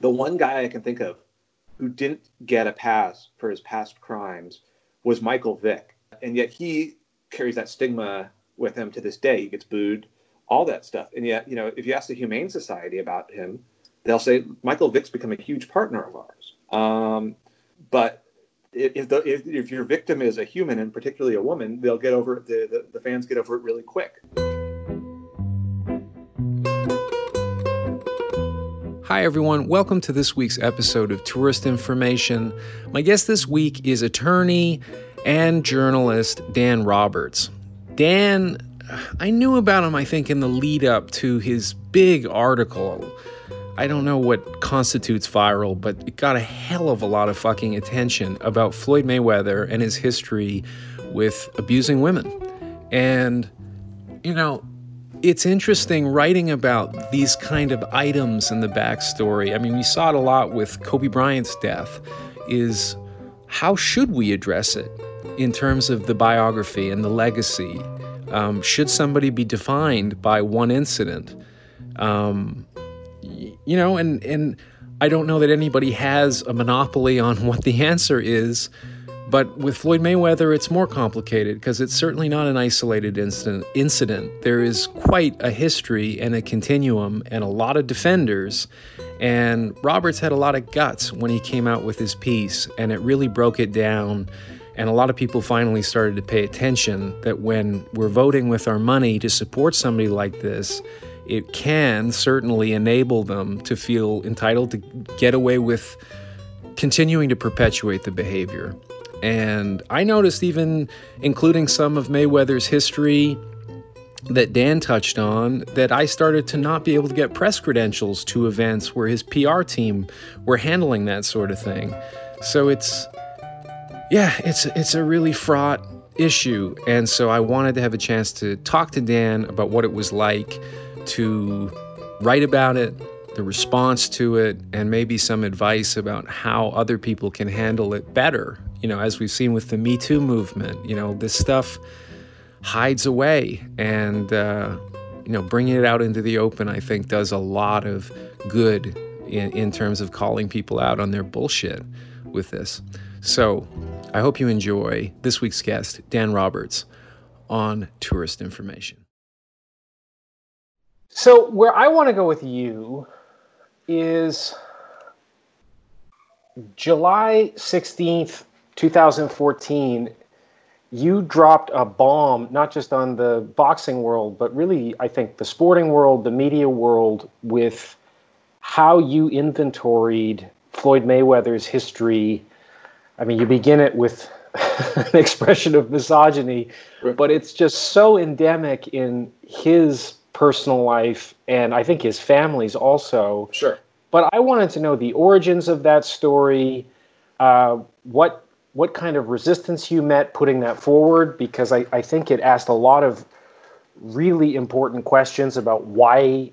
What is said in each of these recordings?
The one guy I can think of who didn't get a pass for his past crimes was Michael Vick. And yet he carries that stigma with him to this day. He gets booed, all that stuff. And yet, you know, if you ask the Humane Society about him, they'll say Michael Vick's become a huge partner of ours. Um, but if, the, if, if, your victim is a human and particularly a woman, they'll get over it. The, the, the fans get over it really quick. Hi, everyone. Welcome to this week's episode of Tourist Information. My guest this week is attorney and journalist Dan Roberts. Dan, I knew about him, I think, in the lead up to his big article. I don't know what constitutes viral, but it got a hell of a lot of fucking attention about Floyd Mayweather and his history with abusing women. And, you know, it's interesting writing about these kind of items in the backstory. I mean, we saw it a lot with Kobe Bryant's death. Is how should we address it in terms of the biography and the legacy? Um, should somebody be defined by one incident? Um, you know, and and I don't know that anybody has a monopoly on what the answer is. But with Floyd Mayweather, it's more complicated because it's certainly not an isolated incident. Incident. There is quite a history and a continuum, and a lot of defenders. And Roberts had a lot of guts when he came out with his piece, and it really broke it down. And a lot of people finally started to pay attention that when we're voting with our money to support somebody like this, it can certainly enable them to feel entitled to get away with continuing to perpetuate the behavior. And I noticed, even including some of Mayweather's history that Dan touched on, that I started to not be able to get press credentials to events where his PR team were handling that sort of thing. So it's, yeah, it's it's a really fraught issue, and so I wanted to have a chance to talk to Dan about what it was like to write about it, the response to it, and maybe some advice about how other people can handle it better you know, as we've seen with the Me Too movement, you know, this stuff hides away. And, uh, you know, bringing it out into the open, I think, does a lot of good in, in terms of calling people out on their bullshit with this. So I hope you enjoy this week's guest, Dan Roberts, on tourist information. So, where I want to go with you is July 16th, 2014, you dropped a bomb, not just on the boxing world, but really, I think, the sporting world, the media world, with how you inventoried Floyd Mayweather's history. I mean, you begin it with an expression of misogyny, but it's just so endemic in his personal life and I think his family's also. Sure. But I wanted to know the origins of that story, uh, what what kind of resistance you met putting that forward because I, I think it asked a lot of really important questions about why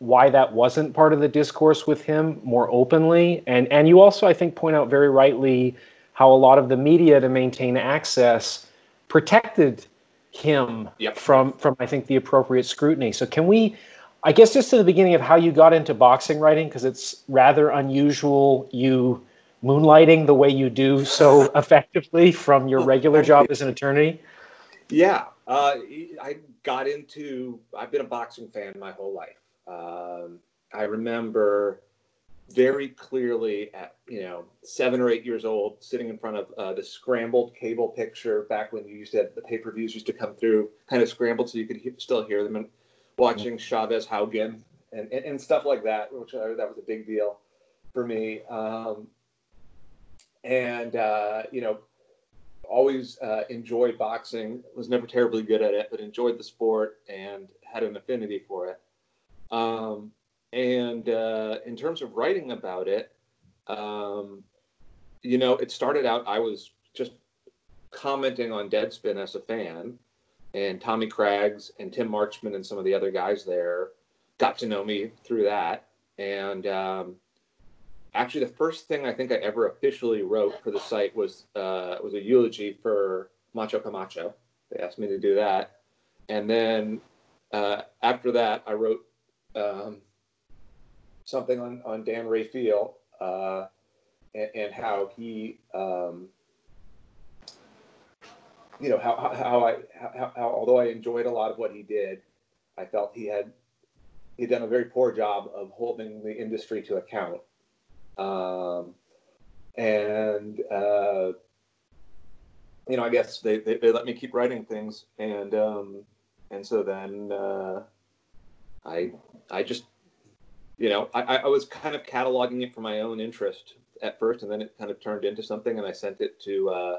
why that wasn't part of the discourse with him more openly and and you also I think point out very rightly how a lot of the media to maintain access protected him yep. from from I think the appropriate scrutiny. So can we I guess just to the beginning of how you got into boxing writing because it's rather unusual you moonlighting the way you do so effectively from your regular job as an attorney? Yeah, uh, I got into. I've been a boxing fan my whole life. Um, I remember very clearly at you know seven or eight years old, sitting in front of uh, the scrambled cable picture back when you used to have the pay per views used to come through, kind of scrambled so you could he- still hear them, and watching Chavez Haugen and, and, and stuff like that, which uh, that was a big deal for me. Um, and uh, you know, always uh, enjoyed boxing. Was never terribly good at it, but enjoyed the sport and had an affinity for it. Um, and uh, in terms of writing about it, um, you know, it started out. I was just commenting on Deadspin as a fan, and Tommy Craggs and Tim Marchman and some of the other guys there got to know me through that. And um, actually the first thing I think I ever officially wrote for the site was uh, was a eulogy for Macho Camacho. They asked me to do that, and then uh, after that, I wrote um, something on, on Dan Rafael uh, and, and, how he, um, you know, how, how I, how, how, although I enjoyed a lot of what he did, I felt he had, he'd done a very poor job of holding the industry to account. Um, and, uh, you know, I guess they, they, they, let me keep writing things. And, um, and so then, uh, I, I just you know, I, I was kind of cataloging it for my own interest at first, and then it kind of turned into something, and I sent it to uh,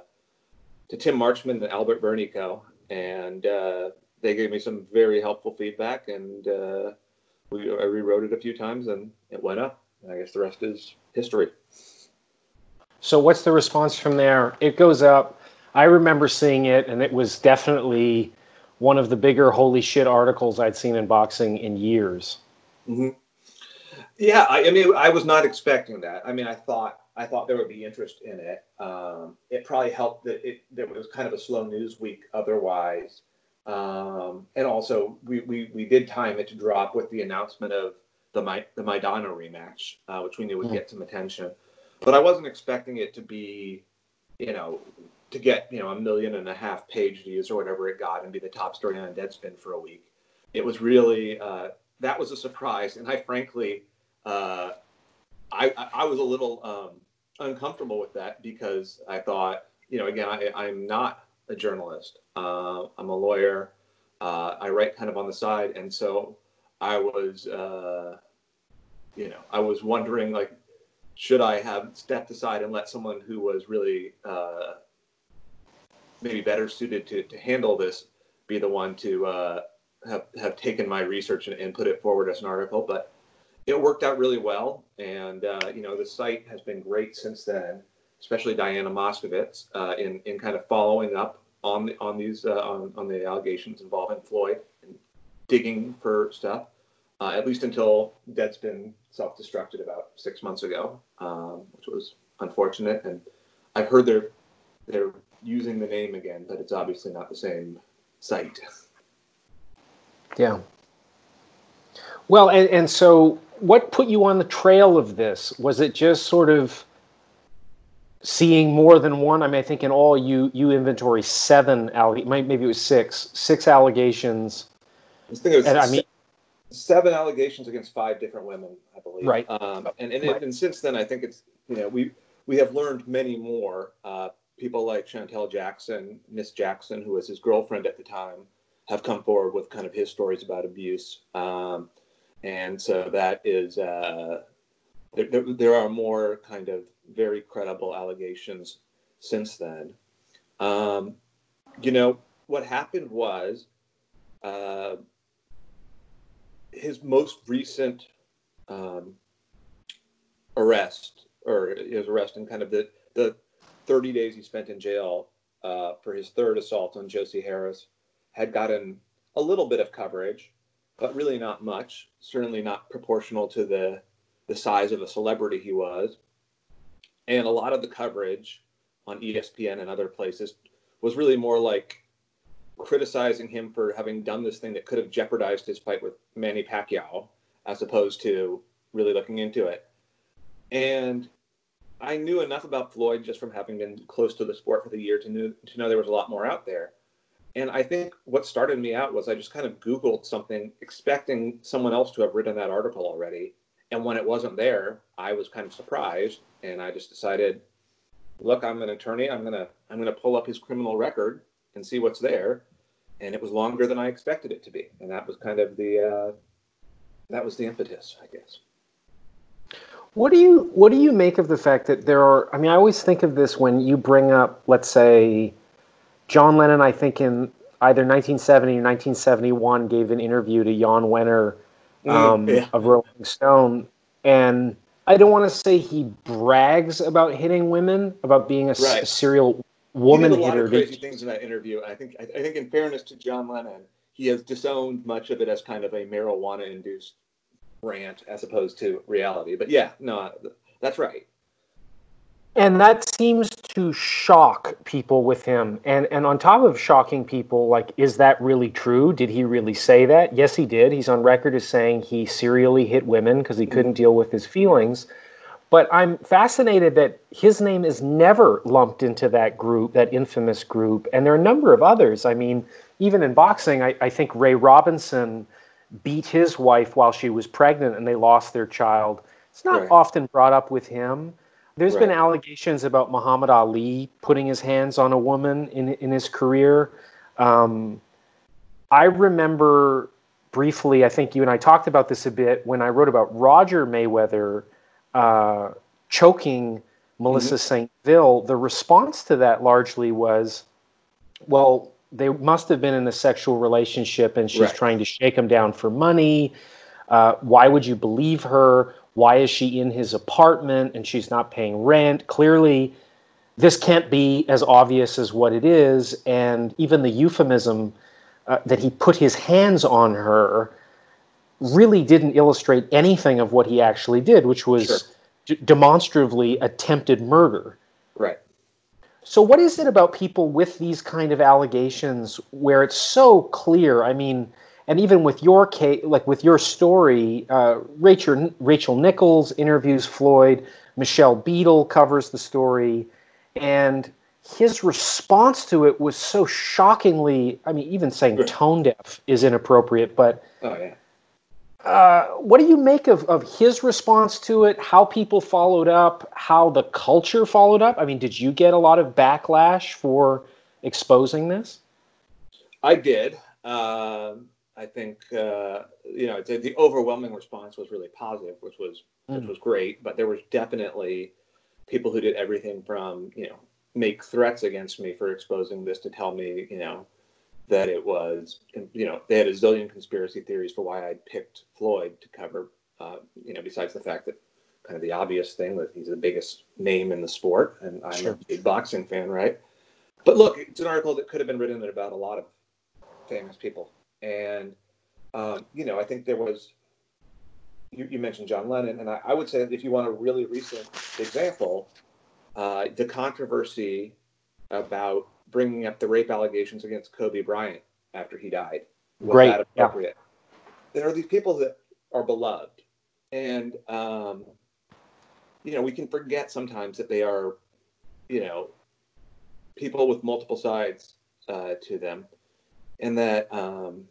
to Tim Marchman and Albert Burneko, and uh, they gave me some very helpful feedback, and uh, we I rewrote it a few times, and it went up. I guess the rest is history. So, what's the response from there? It goes up. I remember seeing it, and it was definitely one of the bigger holy shit articles I'd seen in boxing in years. Mm-hmm. Yeah, I, I, mean, I was not expecting that. I mean, I thought I thought there would be interest in it. Um, it probably helped that it there was kind of a slow news week otherwise, um, and also we, we we did time it to drop with the announcement of the My, the Maidana rematch, uh, which we knew would mm. get some attention. But I wasn't expecting it to be, you know, to get you know a million and a half page views or whatever it got and be the top story on Deadspin for a week. It was really uh, that was a surprise, and I frankly uh, I, I was a little um, uncomfortable with that because I thought, you know, again, I, I'm not a journalist. Uh, I'm a lawyer. Uh, I write kind of on the side, and so I was, uh, you know, I was wondering like, should I have stepped aside and let someone who was really uh, maybe better suited to, to handle this be the one to uh, have have taken my research and, and put it forward as an article, but it worked out really well. And, uh, you know, the site has been great since then, especially Diana Moskowitz uh, in, in kind of following up on, the, on these, uh, on, on the allegations involving Floyd digging for stuff, uh, at least until Deadspin self-destructed about six months ago, um, which was unfortunate. And I've heard they're, they're using the name again, but it's obviously not the same site. Yeah. Well, and, and so what put you on the trail of this? Was it just sort of seeing more than one? I mean, I think in all you you inventory seven maybe it was six, six allegations. I think it was and, I mean, seven allegations against five different women, I believe. Right. Um, and and, right. and since then, I think it's you know we we have learned many more. Uh, people like Shantel Jackson, Miss Jackson, who was his girlfriend at the time, have come forward with kind of his stories about abuse. Um, and so that is uh, there, there, are more kind of very credible allegations since then. Um, you know what happened was uh, his most recent um, arrest, or his arrest and kind of the the 30 days he spent in jail uh, for his third assault on Josie Harris, had gotten a little bit of coverage but really not much. Certainly not proportional to the the size of a celebrity he was. And a lot of the coverage on ESPN and other places was really more like criticizing him for having done this thing that could have jeopardized his fight with Manny Pacquiao, as opposed to really looking into it. And I knew enough about Floyd just from having been close to the sport for the year to know, to know there was a lot more out there. And I think what started me out was I just kind of Googled something expecting someone else to have written that article already. And when it wasn't there, I was kind of surprised. And I just decided, look, I'm an attorney. I'm to, I'm going to pull up his criminal record and see what's there. And it was longer than I expected it to be. And that was kind of the, uh, that was the impetus, I guess. What do you what do you make of the fact that there are I mean I always think of this when you bring up let's say John Lennon, I think in either 1970 or 1971, gave an interview to Jan Wenner mm, um, yeah. of Rolling Stone, and I don't want to say he brags about hitting women, about being a, right. a serial woman he did a. Lot of crazy things in that interview. I think I, I think in fairness to John Lennon, he has disowned much of it as kind of a marijuana-induced rant as opposed to reality. But yeah, no, that's right. And that seems to shock people with him. And and on top of shocking people, like, is that really true? Did he really say that? Yes, he did. He's on record as saying he serially hit women because he couldn't mm-hmm. deal with his feelings. But I'm fascinated that his name is never lumped into that group, that infamous group. And there are a number of others. I mean, even in boxing, I, I think Ray Robinson beat his wife while she was pregnant and they lost their child. It's not right. often brought up with him. There's right. been allegations about Muhammad Ali putting his hands on a woman in, in his career. Um, I remember briefly, I think you and I talked about this a bit when I wrote about Roger Mayweather uh, choking Melissa mm-hmm. St. Vil, the response to that largely was, well, they must have been in a sexual relationship and she's right. trying to shake him down for money. Uh, why would you believe her? Why is she in his apartment and she's not paying rent? Clearly, this can't be as obvious as what it is. And even the euphemism uh, that he put his hands on her really didn't illustrate anything of what he actually did, which was sure. d- demonstrably attempted murder. Right. So, what is it about people with these kind of allegations where it's so clear? I mean, and even with your case, like with your story, uh, Rachel Rachel Nichols interviews Floyd, Michelle Beadle covers the story, and his response to it was so shockingly. I mean, even saying tone deaf is inappropriate, but oh yeah uh, what do you make of, of his response to it? How people followed up? How the culture followed up? I mean, did you get a lot of backlash for exposing this? I did. Um, I think uh, you know the, the, overwhelming response was really positive, which was mm. which was great. But there was definitely people who did everything from you know make threats against me for exposing this to tell me you know that it was, you know, they had a zillion conspiracy theories for why I picked Floyd to cover, uh, you know, besides the fact that kind of the obvious thing that he's the biggest name in the sport, and I'm sure. a big boxing fan, right? But look, it's an article that could have been written about a lot of famous people, and um, you know, I think there was. You, you mentioned John Lennon, and I, I, would say that if you want a really recent example, uh, the controversy about bringing up the rape allegations against Kobe Bryant after he died. Was Great. that appropriate? Yeah. There are these people that are beloved, and um, you know we can forget sometimes that they are, you know, people with multiple sides uh, to them, and that um,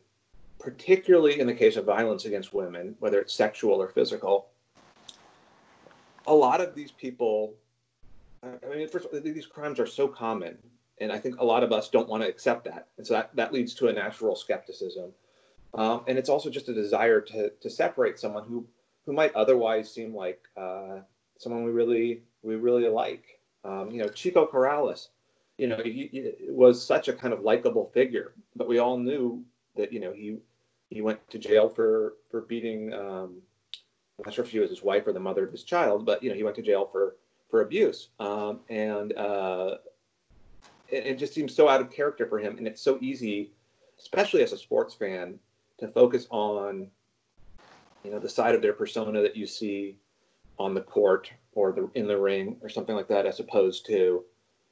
particularly in the case of violence against women, whether it's sexual or physical, a lot of these people. I mean, first, these crimes are so common and I think a lot of us don't want to accept that, and so that that leads to a natural skepticism, um, and it's also just a desire to to separate someone who who might otherwise seem like uh, someone we really we really like. Um, you know, Chico Corrales, you know, he, he, was such a kind of likable figure, but we all knew that you know he he went to jail for for beating. Um, I'm not sure if she was his wife or the mother of his child, but you know he went to jail for for abuse, um, and uh, it just seems so out of character for him. And it's so easy, especially as a sports fan, to focus on, you know, the side of their persona that you see on the court or the in the ring or something like that, as opposed to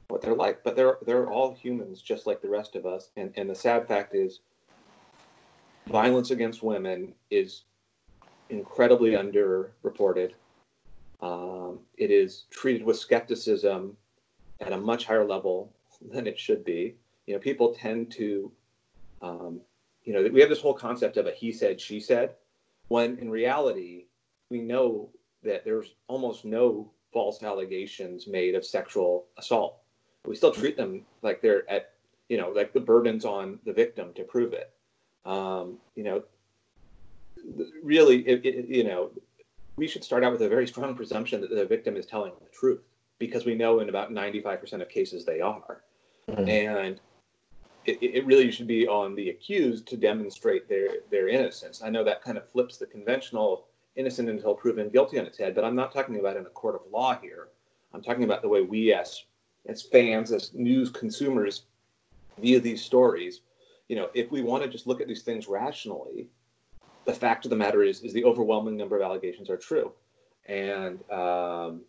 what they're like. But they're they're all humans, just like the rest of us. And and the sad fact is, violence against women is incredibly underreported. Um, it is treated with skepticism at a much higher level than it should be. You know, people tend to, um, you know, we have this whole concept of a he said, she said, when in reality, we know that there's almost no false allegations made of sexual assault. We still treat them like they're at, you know, like the burden's on the victim to prove it. Um, you know, really, it, it, you know, we should start out with a very strong presumption that the victim is telling the truth because we know in about 95% of cases they are. Mm-hmm. And it, it, really should be on the accused to demonstrate their, their innocence. I know that kind of flips the conventional innocent until proven guilty on its head, but I'm not talking about in a court of law here. I'm talking about the way we as as fans, as news consumers, view these stories. You know, if we want to just look at these things rationally, the fact of the matter is, is the overwhelming number of allegations are true, and um,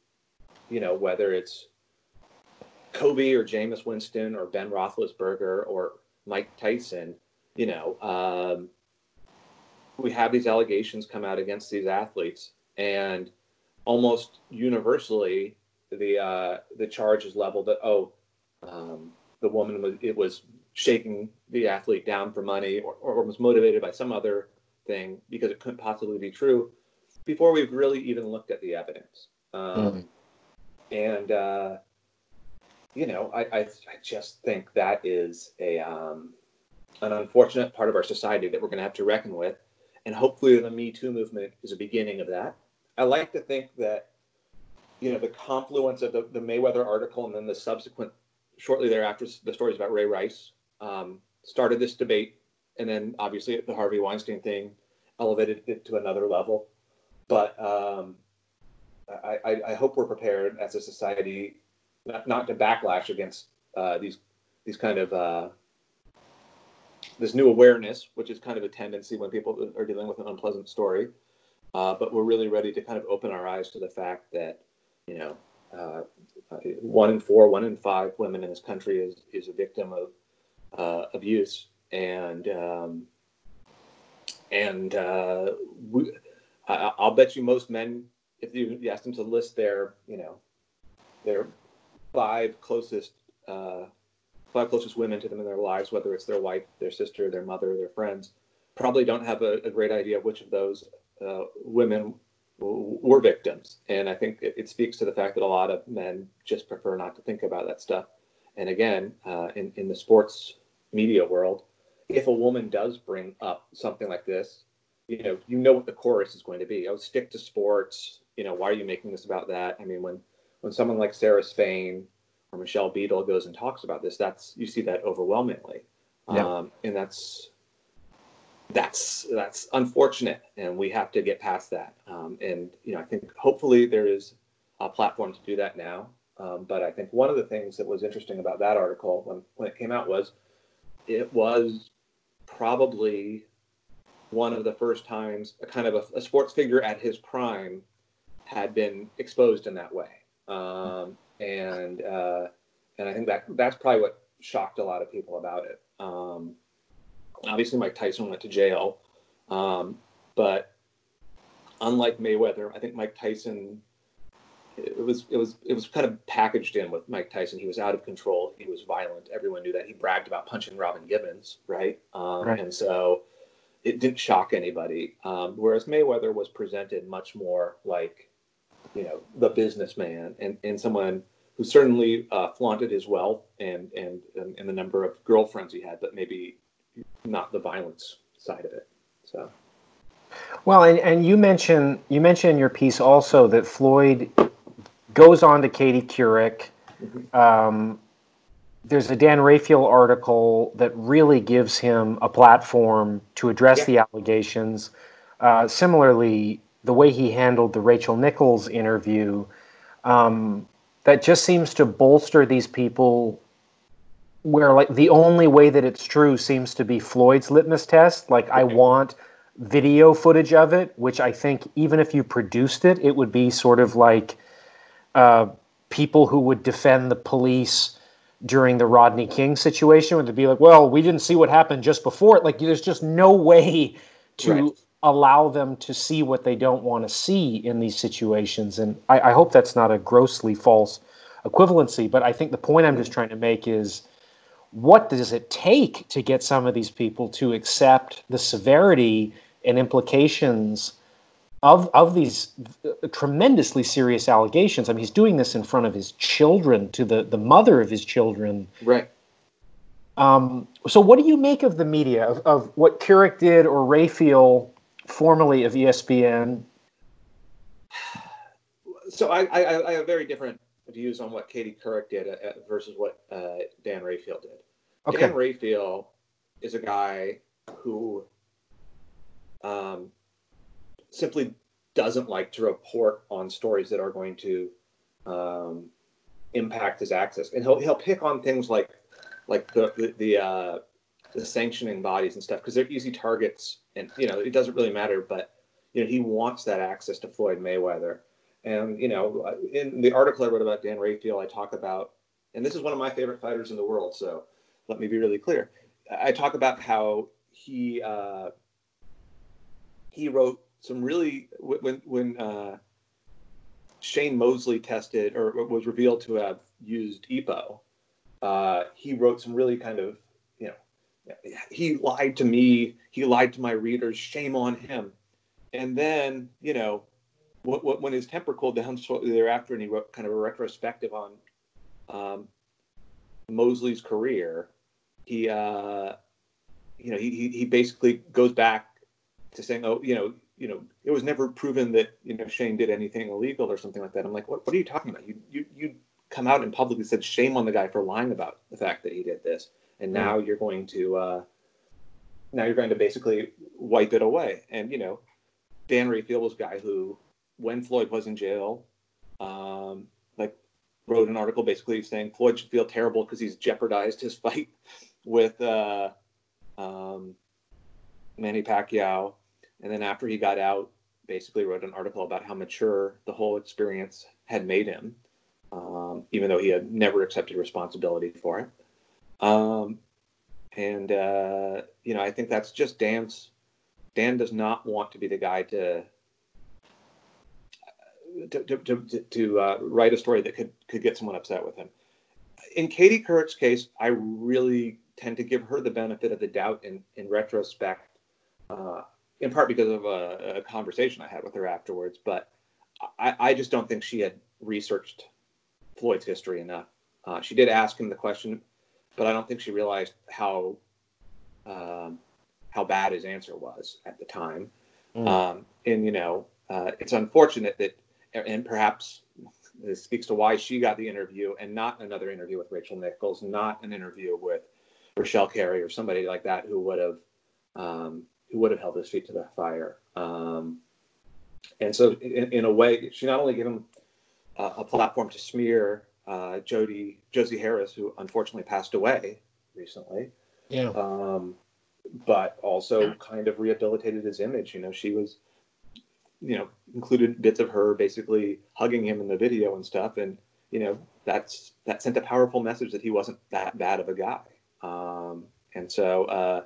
you know whether it's Kobe or Jameis Winston or Ben Roethlisberger or Mike Tyson, you know, um, we have these allegations come out against these athletes, and almost universally, the uh, the charge is leveled that oh, um, the woman was it was shaking the athlete down for money or, or was motivated by some other thing because it couldn't possibly be true before we've really even looked at the evidence. Um, mm And uh, you know, I, I, I just think that is a um, an unfortunate part of our society that we're going to have to reckon with, and hopefully the Me Too movement is a beginning of that. I like to think that you know the confluence of the, the Mayweather article and then the subsequent shortly thereafter the stories about Ray Rice um, started this debate, and then obviously the Harvey Weinstein thing elevated it to another level. But um, I, I, I, hope we're prepared as a society not, not to backlash against uh, these these kind of uh, this new awareness, which is kind of a tendency when people are dealing with an unpleasant story. Uh, but we're really ready to kind of open our eyes to the fact that you know uh, one in four, one in five women in this country is is a victim of uh, abuse, and um, and uh, we, I, will bet you most men, if you ask them to list their you know their five closest uh, five closest women to them in their lives, whether it's their wife, their sister, their mother, their friends, probably don't have a, a great idea of which of those uh, women were victims. And I think it, it, speaks to the fact that a lot of men just prefer not to think about that stuff. And again, uh, in, in the sports media world, if a woman does bring up something like this, you know, you know what the chorus is going to be. Oh, stick to sports. You know, why are you making this about that? I mean, when when someone like Sarah Spain or Michelle Beadle goes and talks about this, that's you see that overwhelmingly, yeah. um, and that's that's that's unfortunate, and we have to get past that. Um, and you know, I think hopefully there is a platform to do that now. Um, but I think one of the things that was interesting about that article when when it came out was it was probably one of the first times a kind of a, a sports figure at his prime had been exposed in that way. Um, and uh, and I think that that's probably what shocked a lot of people about it. Um, obviously, Mike Tyson went to jail, um, but unlike Mayweather, I think Mike Tyson it was it was it was kind of packaged in with Mike Tyson. He was out of control. He was violent. Everyone knew that. He bragged about punching Robin Givens, right? Um, right. And so it didn't shock anybody. Um, whereas Mayweather was presented much more like you know the businessman and, and someone who certainly uh, flaunted his wealth and, and and the number of girlfriends he had, but maybe not the violence side of it. So. Well, and, and you mentioned you mentioned in your piece also that Floyd goes on to Katie Couric. Mm-hmm. Um, there's a Dan Rafael article that really gives him a platform to address yeah. the allegations. Uh, similarly, the way he handled the Rachel Nichols interview, um, that just seems to bolster these people. Where like the only way that it's true seems to be Floyd's litmus test. Like I want video footage of it, which I think even if you produced it, it would be sort of like uh, people who would defend the police during the Rodney King situation would be like, well, we didn't see what happened just before it. Like, there's just no way to right. Allow them to see what they don't want to see in these situations. And I, I, hope that's not a grossly false equivalency. But I think the point I'm just trying to make is what does it take to get some of these people to accept the severity and implications of of these tremendously serious allegations. I mean, he's doing this in front of his children, to the the mother of his children. Right. Um, so, what do you make of the media of, of what Couric did or Rafael, formerly of ESPN? So, I, I, I have very different views on what Katie Couric did uh, uh, versus what uh, Dan Rafael did. Okay. Dan Rafael is a guy who um, simply doesn't like to report on stories that are going to um, impact his access, and he'll he'll pick on things like like the the the, uh, the sanctioning bodies and stuff because they're easy targets, and you know it doesn't really matter. But you know he wants that access to Floyd Mayweather, and you know in the article I wrote about Dan Rafael, I talk about and this is one of my favorite fighters in the world. So let me be really clear. I talk about how he uh, he wrote some really when when uh, Shane Mosley tested or was revealed to have used EPO. Uh, he wrote some really kind of he lied to me. He lied to my readers. Shame on him. And then you know what, what, when his temper cooled down shortly thereafter, and he wrote kind of a retrospective on um, Mosley's career, he uh, you know he, he basically goes back to saying, oh, you know, you know, it was never proven that you know Shane did anything illegal or something like that. I'm like, what, what are you talking about? You you you come out and publicly said shame on the guy for lying about the fact that he did this, and now you're going to uh, now you're going to basically wipe it away. And you know, Dan Rafael was a guy who, when Floyd was in jail, um, like wrote an article basically saying Floyd should feel terrible because he's jeopardized his fight with uh, um, Manny Pacquiao and then after he got out, basically wrote an article about how mature the whole experience had made him, um, even though he had never accepted responsibility for it. Um, and uh, you know, I think that's just Dan's. Dan does not want to be the guy to to, to, to, to uh, write a story that could could get someone upset with him. In Katie Couric's case, I really tend to give her the benefit of the doubt in in retrospect. Uh, in part because of a, a, conversation I had with her afterwards. But I, I, just don't think she had researched Floyd's history enough. Uh, she did ask him the question, but I don't think she realized how um, how bad his answer was at the time. Mm. Um, and you know, uh, it's unfortunate that, and perhaps this speaks to why she got the interview and not another interview with Rachel Nichols, not an interview with Rochelle Carey or somebody like that who would have um, who would have held his feet to the fire. Um, and so, in, in, a way, she not only gave him uh, a platform to smear uh, Jody Josie Harris, who unfortunately passed away recently, yeah, um, but also kind of rehabilitated his image. You know, she was, you know, included bits of her basically hugging him in the video and stuff, and you know, that's that sent a powerful message that he wasn't that bad of a guy. Um, and so. Uh,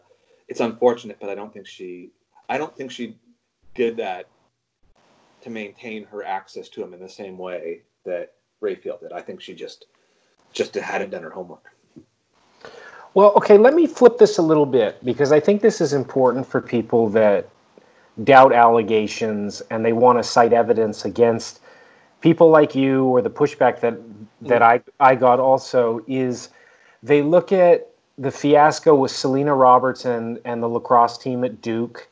it's unfortunate, but I don't think she I don't think she did that to maintain her access to him in the same way that Rafael did. I think she just just hadn't done her homework. Well, okay, let me flip this a little bit because I think this is important for people that doubt allegations and they want to cite evidence against people like you or the pushback that that mm. I I got also is they look at the fiasco with Selena Robertson and the lacrosse team at Duke,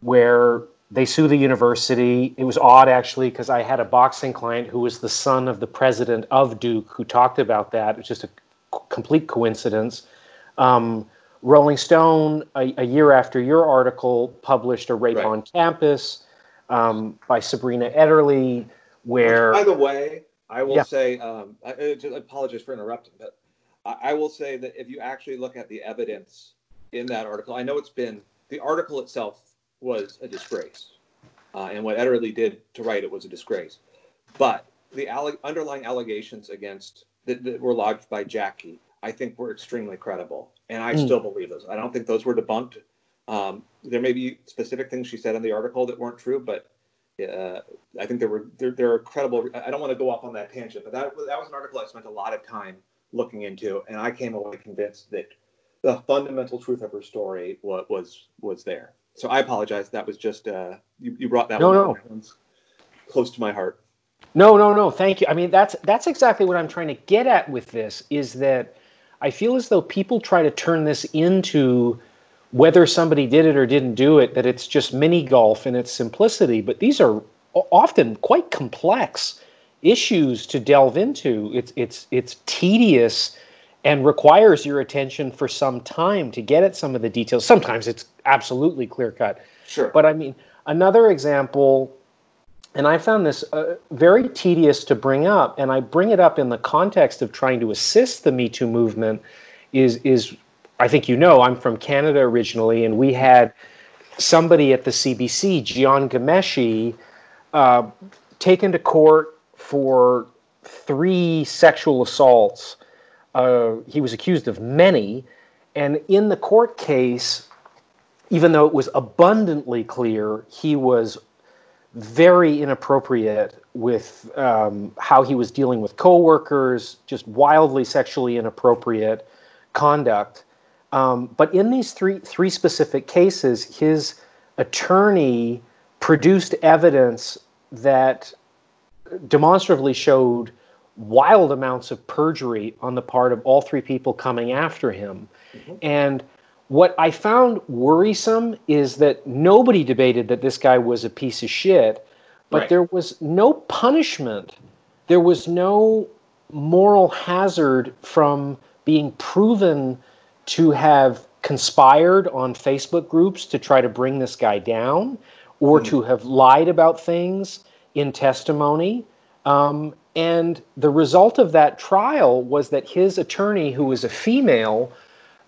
where they sue the university. It was odd actually because I had a boxing client who was the son of the president of Duke who talked about that. It's just a complete coincidence. Um, Rolling Stone, a, a, year after your article, published a rape right. on campus um, by Sabrina Erdely, where. By the way, I will yeah. say, um, I, I apologize for interrupting, but I will say that if you actually look at the evidence in that article, I know it's been the article itself was a disgrace, uh, and what Erdely did to write it was a disgrace. But the alle- underlying allegations against that, that, were lodged by Jackie, I think, were extremely credible, and I mm. still believe those. I don't think those were debunked. Um, there may be specific things she said in the article that weren't true, but uh, I think there were there, there are credible. I don't want to go off on that tangent, but that that was an article I spent a lot of time looking into, and I came away convinced that the fundamental truth of her story was was, was there. So I apologize. That was just uh, you, you brought that no, one no. close to my heart. No, no, no. Thank you. I mean, that's that's exactly what I'm trying to get at with this. Is that I feel as though people try to turn this into whether somebody did it or didn't do it, that it's just mini golf in its simplicity. But these are often quite complex issues to delve into. It's it's it's tedious and requires your attention for some time to get at some of the details. Sometimes it's absolutely clear cut. Sure. But I mean, another example, and I found this uh, very tedious to bring up, and I bring it up in the context of trying to assist the Me Too movement. Is is I think you know I'm from Canada originally, and we had somebody at the CBC, Jian Ghomeshi, uh, taken to court for three sexual assaults Uh, he was accused of many. And in the court case, even though it was abundantly clear he was very inappropriate with um, how he was dealing with coworkers, just wildly sexually inappropriate conduct. Um, but in these three three specific cases, his attorney produced evidence that demonstrably showed wild amounts of perjury on the part of all three people coming after him. Mm-hmm. And what I found worrisome is that nobody debated that this guy was a piece of shit, but right. there was no punishment. There was no moral hazard from being proven to have conspired on Facebook groups to try to bring this guy down or mm. to have lied about things in testimony. Um, and the result of that trial was that his attorney, who was a female,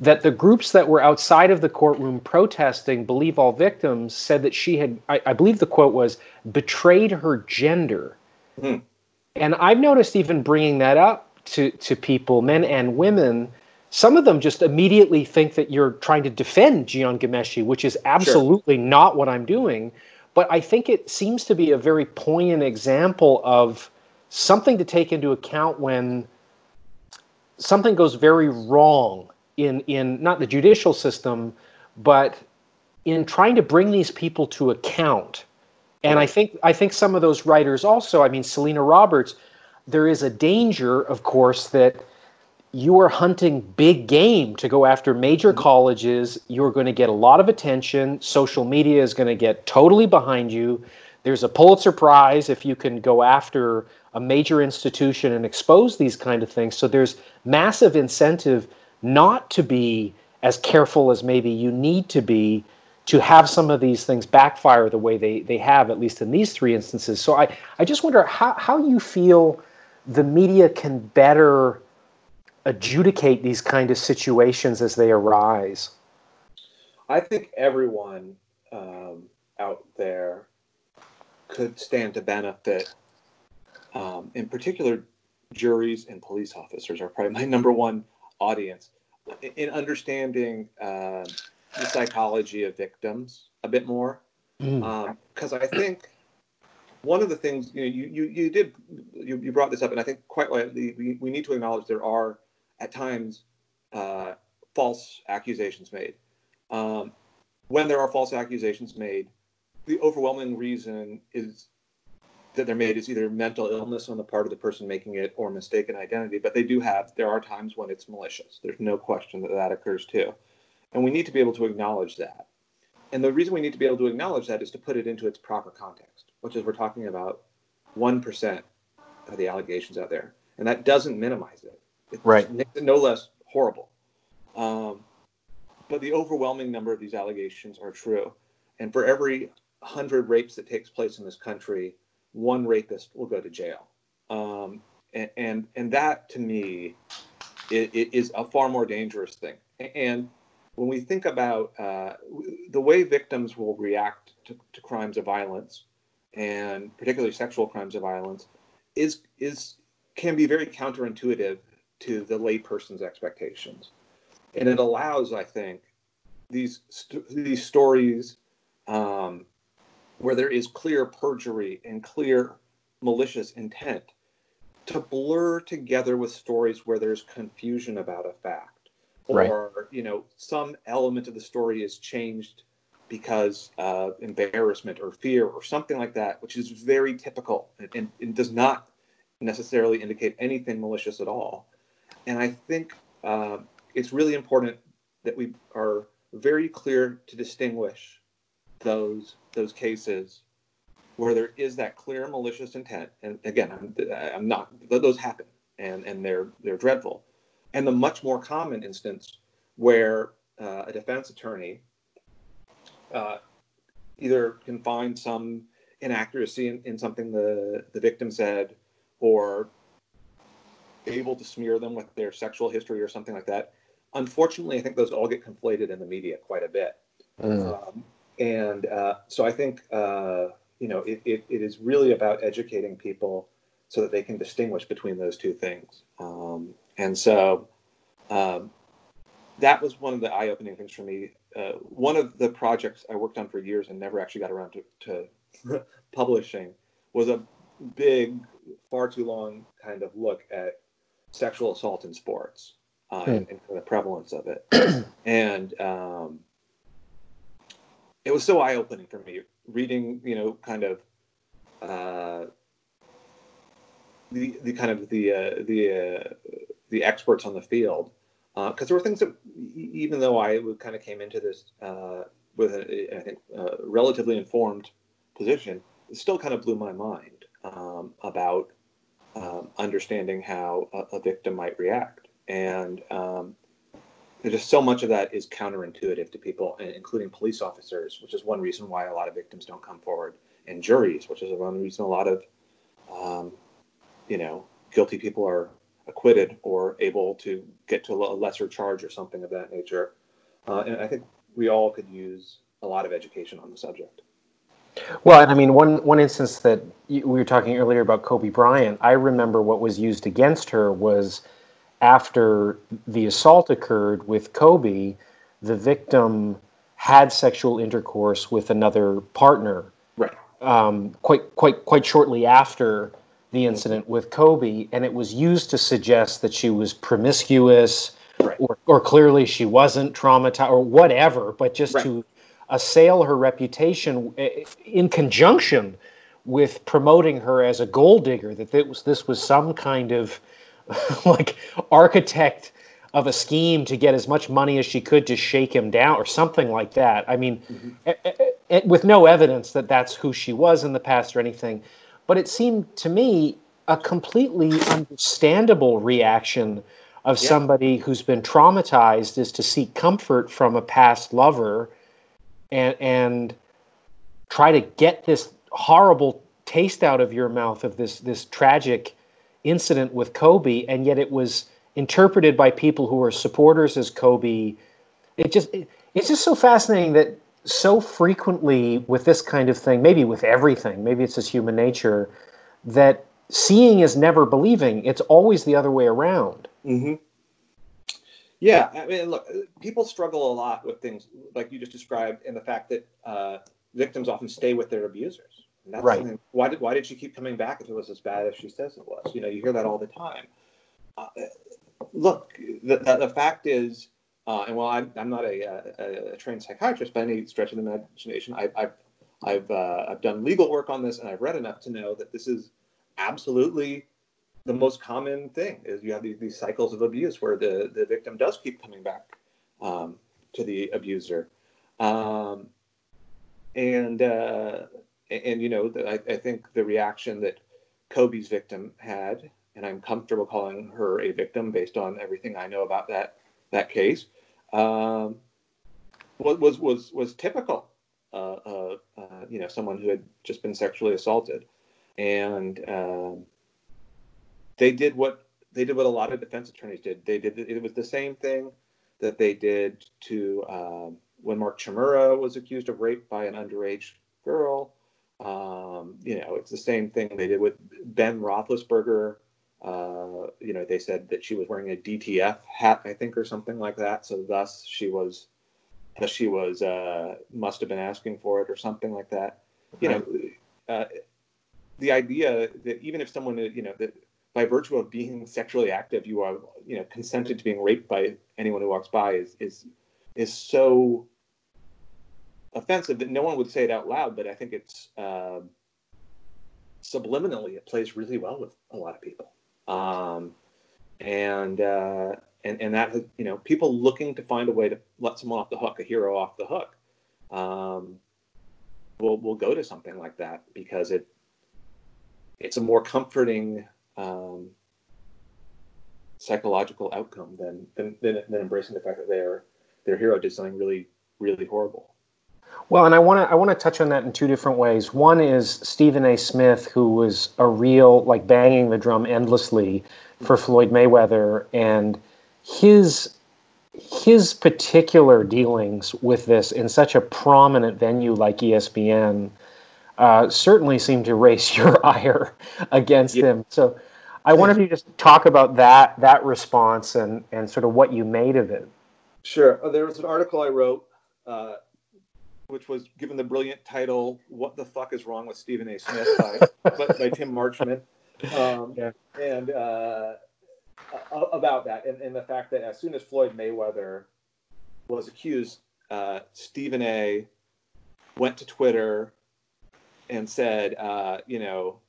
that the groups that were outside of the courtroom protesting Believe All Victims said that she had, I, I believe the quote was, betrayed her gender. Mm. And I've noticed even bringing that up to, to people, men and women, some of them just immediately think that you're trying to defend Jian Ghomeshi, which is absolutely sure. not what I'm doing. But I think it seems to be a very poignant example of something to take into account when something goes very wrong in in not the judicial system, but in trying to bring these people to account. And I think I think some of those writers also, I mean Selena Roberts, there is a danger, of course, that you are hunting big game to go after major mm-hmm. colleges. You're going to get a lot of attention. Social media is going to get totally behind you. There's a Pulitzer Prize if you can go after a major institution and expose these kind of things. So there's massive incentive not to be as careful as maybe you need to be to have some of these things backfire the way they, they have, at least in these three instances. So I, I just wonder how, how you feel the media can better adjudicate these kind of situations as they arise? I think everyone um, out there could stand to benefit. Um, in particular, juries and police officers are probably my number one audience in understanding uh, the psychology of victims a bit more. Because mm. um, I think one of the things you, know, you, you, you did you, you brought this up, and I think quite rightly we, we need to acknowledge there are at times uh, false accusations made. Um, when there are false accusations made, the overwhelming reason is that they're made is either mental illness on the part of the person making it or mistaken identity. But they do have, there are times when it's malicious. There's no question that that occurs too. And we need to be able to acknowledge that. And the reason we need to be able to acknowledge that is to put it into its proper context, which is we're talking about 1% of the allegations out there. And that doesn't minimize it. It right. makes it no less horrible. Um, but the overwhelming number of these allegations are true. And for every 100 rapes that takes place in this country, one rapist will go to jail. Um, and, and, and that to me it, it is a far more dangerous thing. And when we think about uh, the way victims will react to, to, crimes of violence, and particularly sexual crimes of violence, is is can be very counterintuitive to the layperson's expectations, and it allows, I think, these st- these stories um, where there is clear perjury and clear malicious intent to blur together with stories where there's confusion about a fact. Or right. you know some element of the story is changed because of embarrassment or fear or something like that which is very typical and, and does not necessarily indicate anything malicious at all and i think uh, it's really important that we are very clear to distinguish those those cases where there is that clear malicious intent, and again, I'm, I'm not those happen, and and they're they're dreadful, and the much more common instance where uh, a defense attorney uh, either can find some inaccuracy in, in something the the victim said, or able to smear them with their sexual history or something like that. Unfortunately, I think those all get conflated in the media quite a bit. Mm. Um, and uh, so I think uh, you know it, it, it is really about educating people so that they can distinguish between those two things. Um, And so um, that was one of the eye-opening things for me. Uh, one of the projects I worked on for years and never actually got around to, to publishing was a big, far too long kind of look at sexual assault in sports uh, hmm. and, and, the prevalence of it. and um, it was so eye-opening for me reading, you know, kind of uh, the the kind of the uh, the uh, the experts on the field because uh, there were things that even though I kind of came into this uh, with a, I think relatively informed position, it still kind of blew my mind um, about um, understanding how a, a, victim might react and um, just so much of that is counterintuitive to people, including police officers, which is one reason why a lot of victims don't come forward, and juries, which is one reason a lot of, um, you know, guilty people are acquitted or able to get to a lesser charge or something of that nature. Uh, and I think we all could use a lot of education on the subject. Well, I mean, one one instance that we were talking earlier about Kobe Bryant, I remember what was used against her was after the assault occurred with Kobe, the victim had sexual intercourse with another partner. Right. Um, quite quite quite shortly after the incident with Kobe, and it was used to suggest that she was promiscuous, right. or or clearly she wasn't traumatized or whatever, but just right. to assail her reputation eh, eh, in conjunction with promoting her as a gold digger. That this was this was some kind of like architect of a scheme to get as much money as she could to shake him down or something like that. I mean, mm-hmm. a, a, a, with no evidence that that's who she was in the past or anything. But it seemed to me a completely understandable reaction of yeah. somebody who's been traumatized is to seek comfort from a past lover and and try to get this horrible taste out of your mouth of this this tragic incident with Kobe, and yet it was interpreted by people who were supporters as Kobe. It just it, it's just so fascinating that so frequently with this kind of thing, maybe with everything, maybe it's just human nature, that seeing is never believing. It's always the other way around. Mm-hmm. Yeah, I mean, look, people struggle a lot with things like you just described, and the fact that uh, victims often stay with their abusers. And that's right. Why did why did she keep coming back if it was as bad as she says it was? You know, you hear that all the time. Uh, look, the, the, the, fact is, uh, and while I'm, I'm not a, a, a, trained psychiatrist by any stretch of the imagination, I, I've I've uh, I've done legal work on this, and I've read enough to know that this is absolutely the most common thing. Is you have these, these cycles of abuse where the the victim does keep coming back um, to the abuser, um, and uh, and, you know, the, I, I, think the reaction that Kobe's victim had, and I'm comfortable calling her a victim based on everything I know about that that case, um, was was was was typical. Uh, uh, you know, someone who had just been sexually assaulted, and um, they did what they did what a lot of defense attorneys did. They did it was the same thing that they did to um, when Mark Chmura was accused of rape by an underage girl. Um, you know, it's the same thing they did with Ben Roethlisberger. Uh, you know, they said that she was wearing a DTF hat, I think, or something like that. So thus, she was, she was, uh, must have been asking for it or something like that. You know, uh, the idea that even if someone, you know, that by virtue of being sexually active, you are, you know, consented to being raped by anyone who walks by is is is so offensive that no one would say it out loud, but I think it's uh, subliminally it plays really well with a lot of people, um, and uh, and and that you know people looking to find a way to let someone off the hook, a hero off the hook, um, will will go to something like that because it it's a more comforting. Um, psychological outcome than, than than than embracing the fact that their their hero did something really really horrible. Well, and I want to I want to touch on that in two different ways. One is Stephen A. Smith, who was a real like banging the drum endlessly for Floyd Mayweather, and his his particular dealings with this in such a prominent venue like ESPN uh, certainly seem to raise your ire against yeah. him. So I wonder if you just talk about that that response and and sort of what you made of it. Sure. Uh, there was an article I wrote, uh, which was given the brilliant title "What the fuck is wrong with Stephen A. Smith" by, by Tim Marchman, um, yeah. and uh, about that, and, and, the fact that as soon as Floyd Mayweather was accused, uh, Stephen A. went to Twitter and said, uh, you know.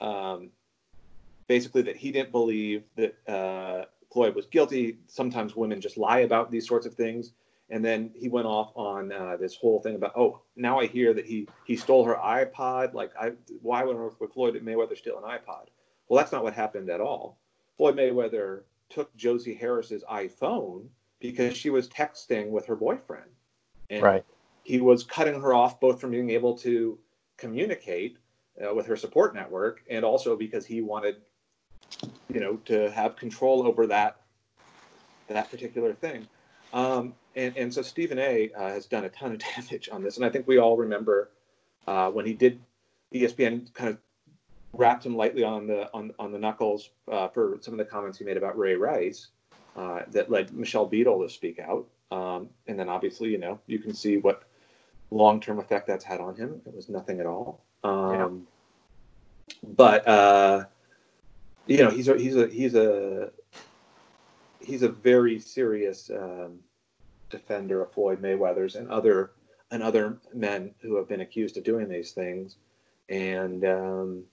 Um, basically that he didn't believe that uh, Floyd was guilty. Sometimes women just lie about these sorts of things. And then he went off on uh, this whole thing about, oh, now I hear that he he stole her iPod. Like, I why would, would Floyd Mayweather steal an iPod? Well, that's not what happened at all. Floyd Mayweather took Josie Harris's iPhone because she was texting with her boyfriend, and right. he was cutting her off both from being able to communicate uh, with her support network and also because he wanted you know, to have control over that that particular thing. Um, and, and so Stephen A. Uh, has done a ton of damage on this, and I think we all remember uh, when he did ESPN kind of wrapped him lightly on the on, on the knuckles uh, for some of the comments he made about Ray Rice uh, that led Michelle Beadle to speak out. Um, and then obviously, you know, you can see what long term effect that's had on him. It was nothing at all. Um, yeah. But uh, you know he's a he's a he's a he's a very serious um, defender of Floyd Mayweather's and other and other men who have been accused of doing these things, and um,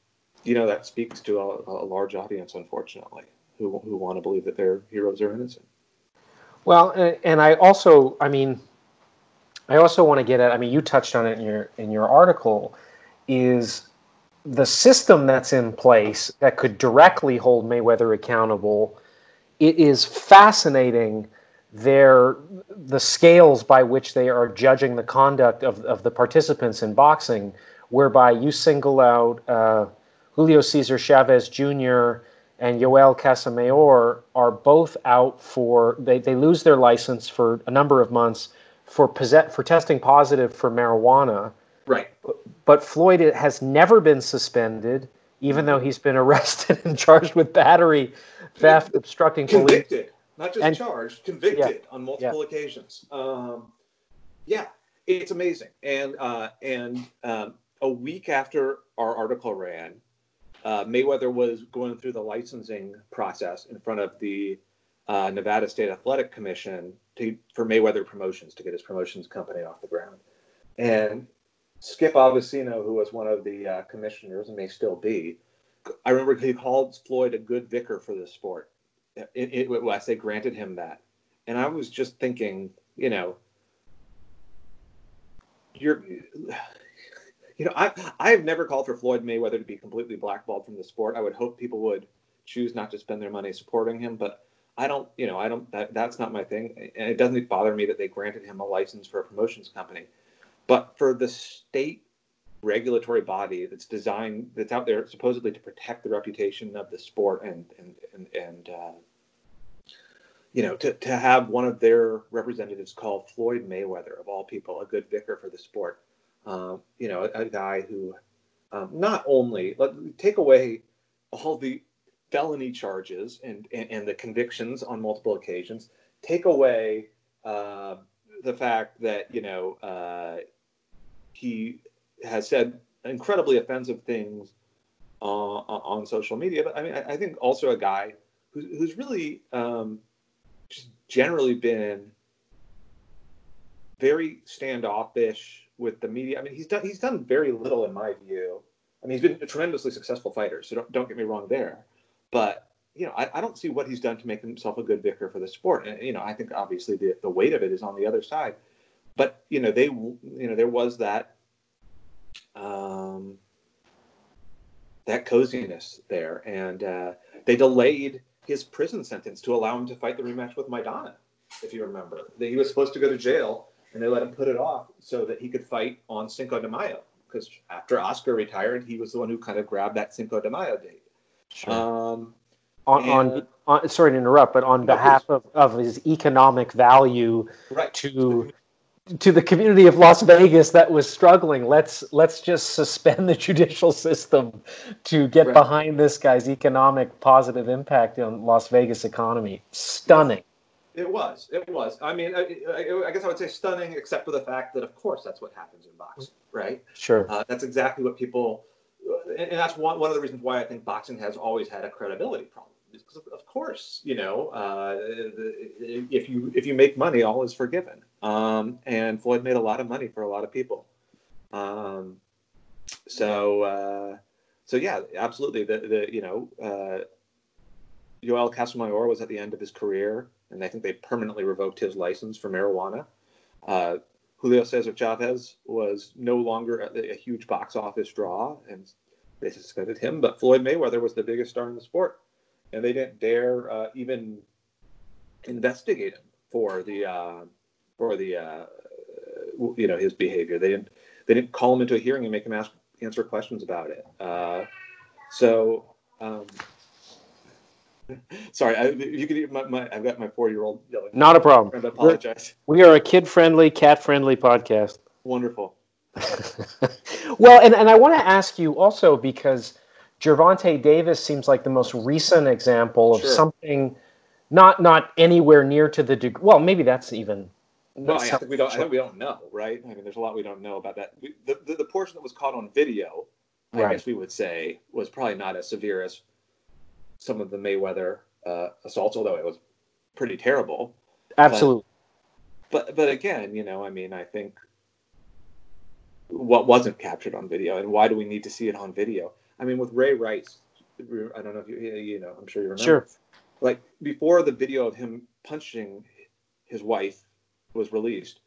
you know that speaks to a, a, large audience, unfortunately, who who want to believe that their heroes are innocent. Well, and, and I also, I mean, I also want to get at. I mean, you touched on it in your in your article, is the system that's in place that could directly hold Mayweather accountable, it is fascinating their the scales by which they are judging the conduct of, of the participants in boxing, whereby you single out uh, Julio Cesar Chavez Jr. and Yoel Casamayor are both out for they, they lose their license for a number of months for possess, for testing positive for marijuana. Right. But Floyd has never been suspended, even though he's been arrested and charged with battery, theft, obstructing police. Convicted, not just and, charged, convicted yeah, on multiple yeah. occasions. Um, yeah, it's amazing. And uh, and um, a week after our article ran, uh, Mayweather was going through the licensing process in front of the uh, Nevada State Athletic Commission to, for Mayweather Promotions to get his promotions company off the ground. And Skip Avansino, who was one of the uh, commissioners and may still be, I remember he called Floyd a good vicar for the sport. It, it, I say granted him that, and I was just thinking, you know, you're, you know, I I've never called for Floyd Mayweather to be completely blackballed from the sport. I would hope people would choose not to spend their money supporting him, but I don't, you know, I don't. That, that's not my thing, and it doesn't bother me that they granted him a license for a promotions company. But for the state regulatory body that's designed that's out there supposedly to protect the reputation of the sport and and and, and uh, you know to, to have one of their representatives call Floyd Mayweather of all people a good vicar for the sport um, you know a, a guy who um, not only let take away all the felony charges and, and, and the convictions on multiple occasions take away uh, the fact that you know uh, he has said incredibly offensive things uh, on social media. But I mean, I, think also a guy who's, who's really um, just generally been very standoffish with the media. I mean, he's done he's done very little in my view. I mean, he's been a tremendously successful fighter, so don't, don't get me wrong there. But you know, I, I don't see what he's done to make himself a good vicar for the sport. And you know, I think obviously the, the weight of it is on the other side but you know they you know there was that um, that coziness there, and uh, they delayed his prison sentence to allow him to fight the rematch with Maidana. If you remember, that he was supposed to go to jail, and they let him put it off so that he could fight on Cinco de Mayo. Because after Oscar retired, he was the one who kind of grabbed that Cinco de Mayo date. Sure. Um, on, and, on, on, sorry to interrupt, but on behalf of, of his economic value right. to to the community of Las Vegas that was struggling. Let's let's just suspend the judicial system to get right. behind this guy's economic positive impact on Las Vegas economy. Stunning. It was. It was. I mean, I, I, guess I would say stunning, except for the fact that, of course, that's what happens in boxing, right? Sure. Uh, that's exactly what people, and that's one, one of the reasons why I think boxing has always had a credibility problem. Because of course, you know, uh, if you if you make money, all is forgiven. Um, and Floyd made a lot of money for a lot of people. Um, so uh, so yeah, absolutely. The the you know, uh, Yoel Casamayor was at the end of his career and I think they permanently revoked his license for marijuana. Uh, Julio Cesar Chavez was no longer a, a, huge box office draw, and they suspended him. But Floyd Mayweather was the biggest star in the sport, and they didn't dare uh, even investigate him for the uh, for the uh, you know his behavior. They didn't they didn't call him into a hearing and make him ask answer questions about it. Uh, so. Um, Sorry, I, you could. My, my, I've got my four-year-old yelling. Not a problem. I apologize. We're, we are a kid-friendly, cat-friendly podcast. Wonderful. well, and, and I want to ask you also because Gervonta Davis seems like the most recent example of sure. something not not anywhere near to the degree. Well, maybe that's even. Well, I think we don't. I think we don't know, right? I mean, there's a lot we don't know about that. We, the, the, the portion that was caught on video, I right. guess we would say, was probably not as severe as some of the Mayweather uh, assaults, although it was pretty terrible. Absolutely. But, but but again, you know, I mean, I think what wasn't captured on video, and why do we need to see it on video? I mean, with Ray Rice, I don't know if you you know, I'm sure you remember. Sure. Like before the video of him punching his wife was released,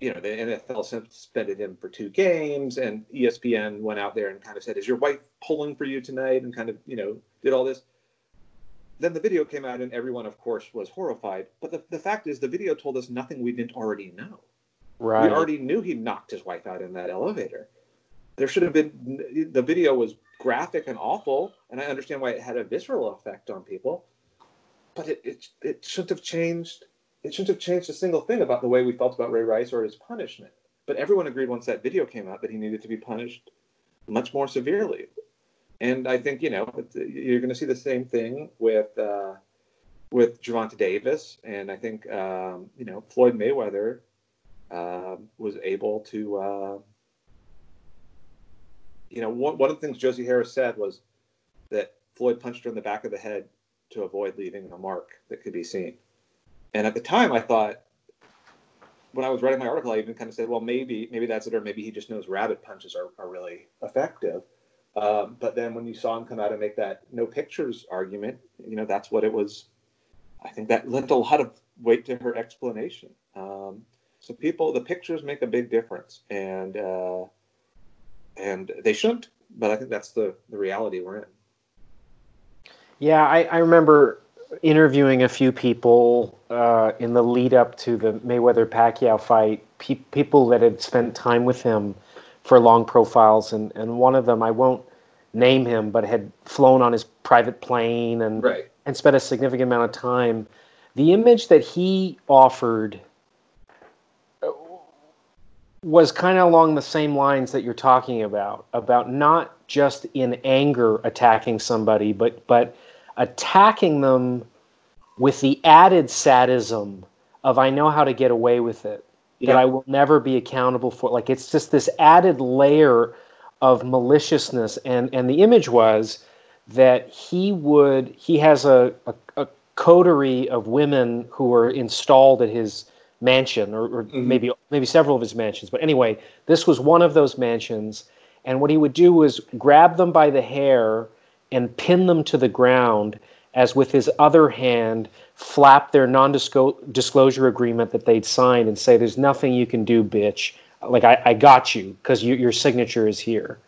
you know, the NFL suspended him for two games, and ESPN went out there and kind of said, "Is your wife pulling for you tonight?" and kind of, you know, did all this then the video came out and everyone of course was horrified but the, the fact is the video told us nothing we didn't already know right. we already knew he knocked his wife out in that elevator. There should have been the video was graphic and awful and i understand why it had a visceral effect on people but it, it, it shouldn't have changed it shouldn't have changed a single thing about the way we felt about ray rice or his punishment. But everyone agreed once that video came out that he needed to be punished much more severely. And I think you know you're going to see the same thing with uh, with Gervonta Davis, and I think um, you know Floyd Mayweather uh, was able to. Uh, you know, one, one of the things Josie Harris said was that Floyd punched her in the back of the head to avoid leaving a mark that could be seen. And at the time, I thought, when I was writing my article, I even kind of said, well, maybe maybe that's it, or maybe he just knows rabbit punches are, are really effective. Um, but then when you saw him come out and make that no pictures argument, you know, that's what it was. I think that lent a lot of weight to her explanation. Um, so people, the pictures make a big difference, and uh, and they shouldn't. But I think that's the the reality we're in. Yeah, I, I remember interviewing a few people uh, in the lead up to the Mayweather Pacquiao fight. Pe- people that had spent time with him for long profiles, and and one of them I won't name him, but had flown on his private plane and right. and spent a significant amount of time. The image that he offered was kind of along the same lines that you're talking about about not just in anger attacking somebody but but attacking them with the added sadism of I know how to get away with it that I will never be accountable for. Like it's just this added layer of maliciousness, and and the image was that he would he has a, a, a coterie of women who are installed at his mansion, or, or mm-hmm. maybe maybe several of his mansions. But anyway, this was one of those mansions, and what he would do was grab them by the hair and pin them to the ground as with his other hand flap their non-disclosure agreement that they'd signed and say, "There's nothing you can do, bitch. Like I, I got you because you, your signature is here."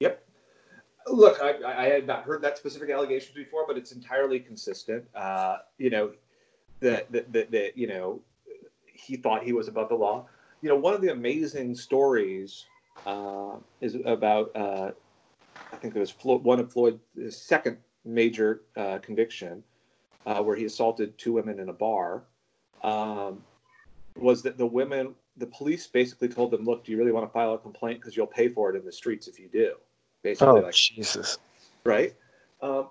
Yep. Look, I, I, had not heard that specific allegation before, but it's entirely consistent. Uh, you know, that that that you know he thought he was above the law. You know, one of the amazing stories uh, is about. Uh, I think it was Flo- one of Floyd's second major uh, conviction uh, where he assaulted two women in a bar um, was that the women the police basically told them, "Look, do you really want to file a complaint? Because you'll pay for it in the streets if you do." Basically, oh, like Jesus, right? Um,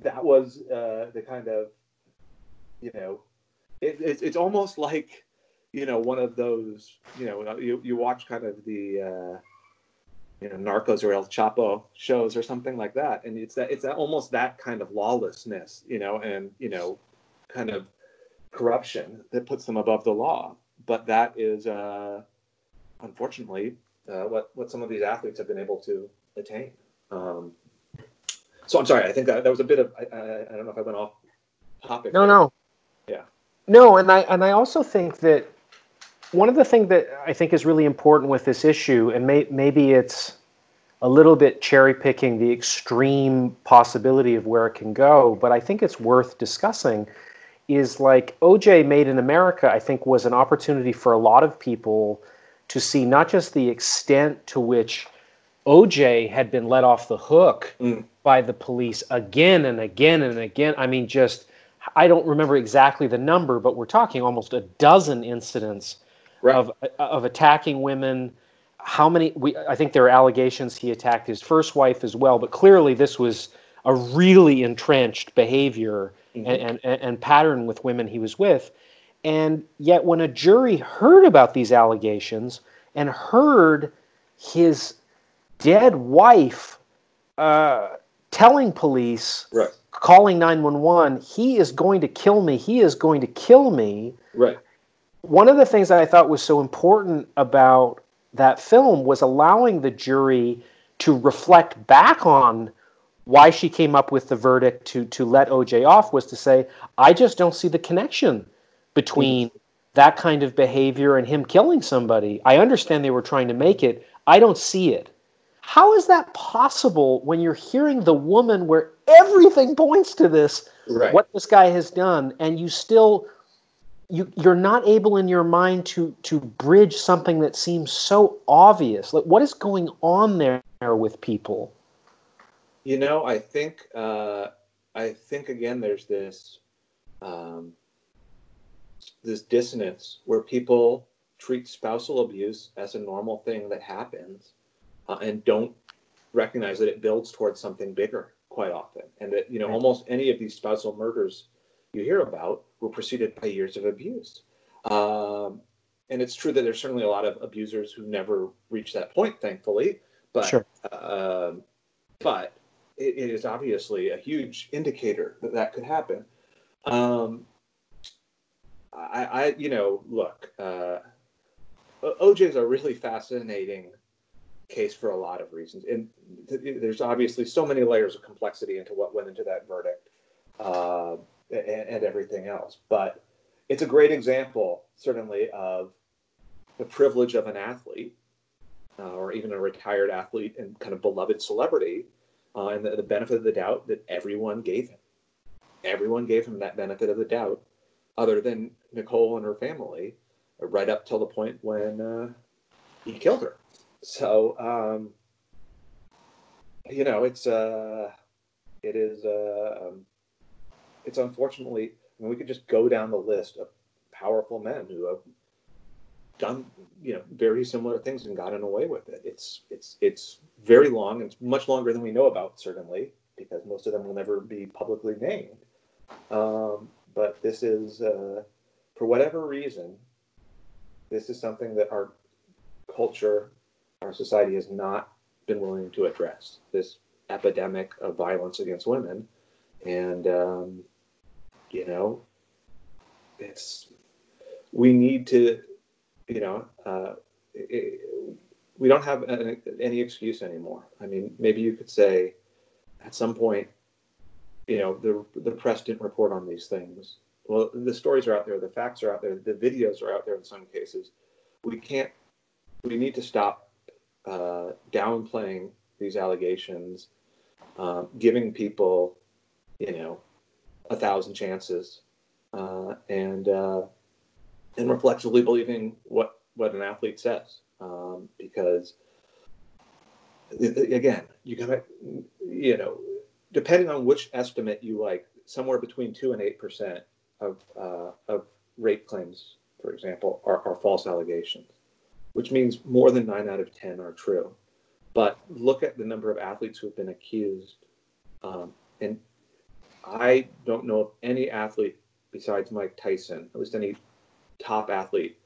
that was uh, the kind of, you know, it, it, it's almost like, you know, one of those, you know, you, you watch kind of the, uh, you know, Narcos or El Chapo shows or something like that, and it's that it's that, almost that kind of lawlessness, you know, and you know, kind of corruption that puts them above the law. But that is, uh, unfortunately, uh, what what some of these athletes have been able to attain. Um, so I'm sorry. I think that, that was a bit of I, I, I don't know if I went off topic. No, no. No, and I and I also think that one of the things that I think is really important with this issue, and may, maybe it's a little bit cherry picking the extreme possibility of where it can go, but I think it's worth discussing. Is like OJ Made in America, I think, was an opportunity for a lot of people to see not just the extent to which OJ had been let off the hook mm. by the police again and again and again. I mean, just, I don't remember exactly the number, but we're talking almost a dozen incidents right. of, of attacking women. How many? We, I think there are allegations he attacked his first wife as well, but clearly this was a really entrenched behavior mm-hmm. and, and, and pattern with women he was with. And yet, when a jury heard about these allegations and heard his dead wife uh, telling police, right. Calling 911, he is going to kill me, he is going to kill me. Right. One of the things that I thought was so important about that film was allowing the jury to reflect back on why she came up with the verdict to to let OJ off was to say, I just don't see the connection between that kind of behavior and him killing somebody. I understand they were trying to make it. I don't see it. How is that possible when you're hearing the woman where everything points to this, right. what this guy has done, and you still you you're not able in your mind to to bridge something that seems so obvious. Like what is going on there with people? You know, I think uh, I think again, there's this um, this dissonance where people treat spousal abuse as a normal thing that happens uh, and don't recognize that it builds towards something bigger quite often, and that you know almost any of these spousal murders you hear about were preceded by years of abuse. Um, and it's true that there's certainly a lot of abusers who never reach that point, thankfully. But sure. uh, but it, it is obviously a huge indicator that that could happen. Um, I, I, you know, look, uh, OJ is a really fascinating case for a lot of reasons. And th- there's obviously so many layers of complexity into what went into that verdict uh, and, and, everything else. But it's a great example, certainly, of the privilege of an athlete uh, or even a retired athlete and kind of beloved celebrity uh, and the, the benefit of the doubt that everyone gave him. Everyone gave him that benefit of the doubt, other than Nicole and her family, right up till the point when uh, he killed her. So, um, you know, it's uh, it is uh, um, it's unfortunately. I mean, we could just go down the list of powerful men who have done you know very similar things and gotten away with it. It's it's it's very long. It's much longer than we know about, certainly, because most of them will never be publicly named. Um, but this is, uh, for whatever reason, this is something that our culture our society has not been willing to address this epidemic of violence against women. And, um, you know, it's, we need to, you know, uh, it, we don't have any, any excuse anymore. I mean, maybe you could say at some point, you know, the, the press didn't report on these things. Well, the stories are out there, the facts are out there, the videos are out there in some cases. We can't, we need to stop uh, downplaying these allegations, uh, giving people, you know, a thousand chances, uh, and uh, and reflexively believing what what an athlete says, um, because again, you gotta, you know, depending on which estimate you like, somewhere between two and eight percent of uh, of rape claims for example, are, are false allegations, which means more than nine out of 10 are true. But look at the number of athletes who have been accused. Um, and I don't know of any athlete besides Mike Tyson, at least any top athlete,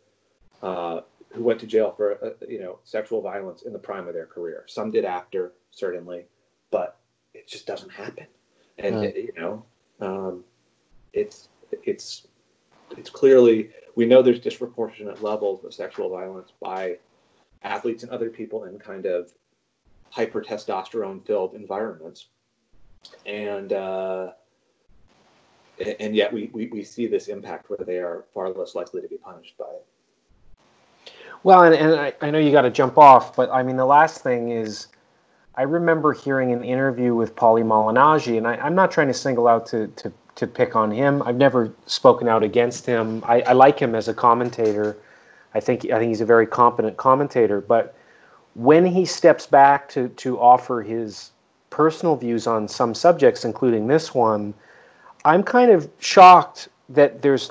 uh, who went to jail for uh, you know sexual violence in the prime of their career. Some did after, certainly, but it just doesn't happen. And Mm. you know, um, it's it's it's clearly we know there's disproportionate levels of sexual violence by athletes and other people in kind of hyper testosterone filled environments. And uh, and yet we, we, we see this impact where they are far less likely to be punished by it. Well, and, and I, I know you got to jump off, but I mean, the last thing is I remember hearing an interview with Paulie Malignaggi, and I, I'm not trying to single out to, to, to pick on him. I've never spoken out against him. I, I like him as a commentator. I think I think he's a very competent commentator. But when he steps back to, to offer his personal views on some subjects, including this one, I'm kind of shocked that there's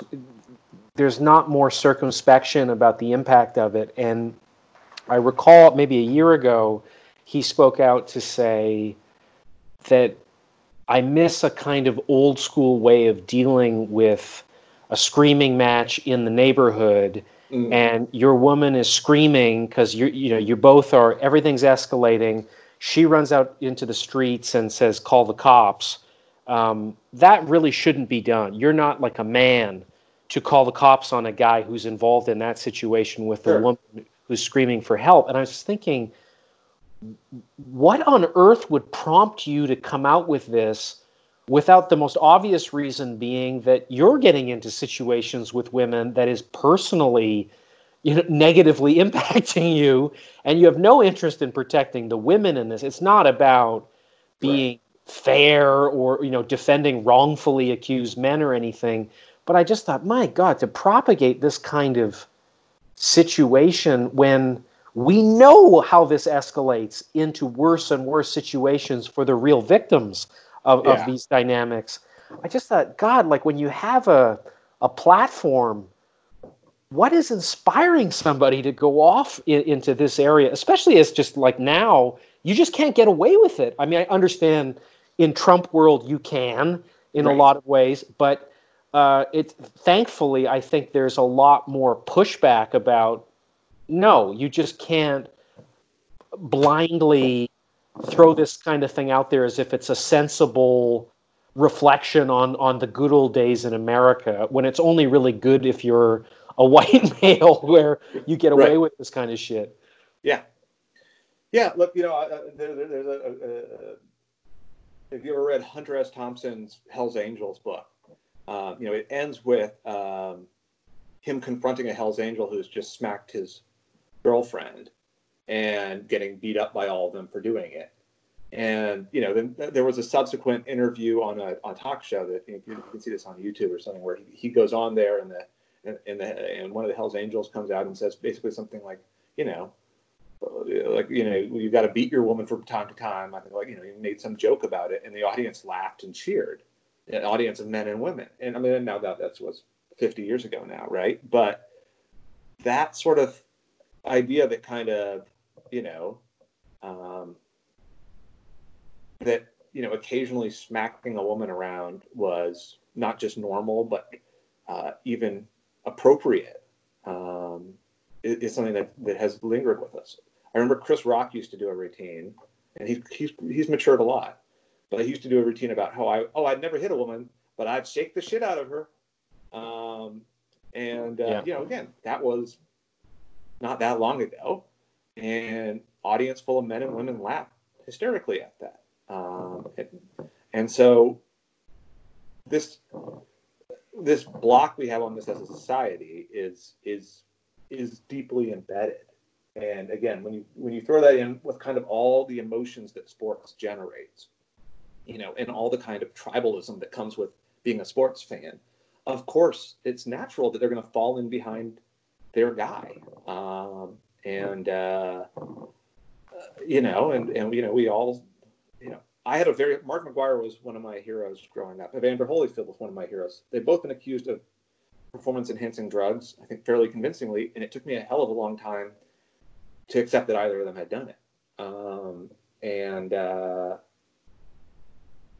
there's not more circumspection about the impact of it. And I recall maybe a year ago, he spoke out to say that I miss a kind of old school way of dealing with a screaming match in the neighborhood Mm. and your woman is screaming because you you know you both are everything's escalating she runs out into the streets and says call the cops um, that really shouldn't be done you're not like a man to call the cops on a guy who's involved in that situation with Sure. a woman who's screaming for help and i was thinking what on earth would prompt you to come out with this without the most obvious reason being that you're getting into situations with women that is personally you know, negatively impacting you and you have no interest in protecting the women in this? It's not about being fair or you know defending wrongfully accused men or anything but i just thought my god to propagate this kind of situation when we know how this escalates into worse and worse situations for the real victims of, Yeah. of these dynamics. I just thought, God, like when you have a, a platform, what is inspiring somebody to go off in, into this area, especially as just like now, you just can't get away with it. I mean, I understand in Trump world you can in a lot of ways, but uh, it thankfully I think there's a lot more pushback about no, you just can't blindly throw this kind of thing out there as if it's a sensible reflection on on the good old days in America when it's only really good if you're a white male where you get away Right. with this kind of shit. yeah yeah look you know uh, there, there, there's a, a, a have you ever read hunter s thompson's hell's angels book um, you know it ends with um, him confronting a hell's angel who's just smacked his girlfriend and getting beat up by all of them for doing it. And you know then there was a subsequent interview on a, on talk show that you, you can see this on youtube or something where he, he goes on there and the and, the and one of the hell's angels comes out and says basically something like you know like you know you got to beat your woman from time to time i think like you know he made some joke about it and the audience laughed and cheered an audience of men and women. And i mean now that that was 50 years ago now right? But that sort of idea that kind of you know um, that you know occasionally smacking a woman around was not just normal but uh, even appropriate um, is, is something that, that has lingered with us. I remember Chris Rock used to do a routine, and he, he's he's matured a lot, but he used to do a routine about how I oh I'd never hit a woman, but I'd shake the shit out of her, um, and uh, Yeah. you know again that was not that long ago, and audience full of men and women laughed hysterically at that, um, and, and so this this block we have on this as a society is is is deeply embedded. And again, when you when you throw that in with kind of all the emotions that sports generates, you know, and all the kind of tribalism that comes with being a sports fan, of course, it's natural that they're going to fall in behind their guy. Um, and uh, you know, and and you know, we all, you know, I had a very Mark McGwire was one of my heroes growing up. Evander Holyfield was one of my heroes. They've both been accused of performance enhancing drugs, I think fairly convincingly, and it took me a hell of a long time to accept that either of them had done it. Um, and uh,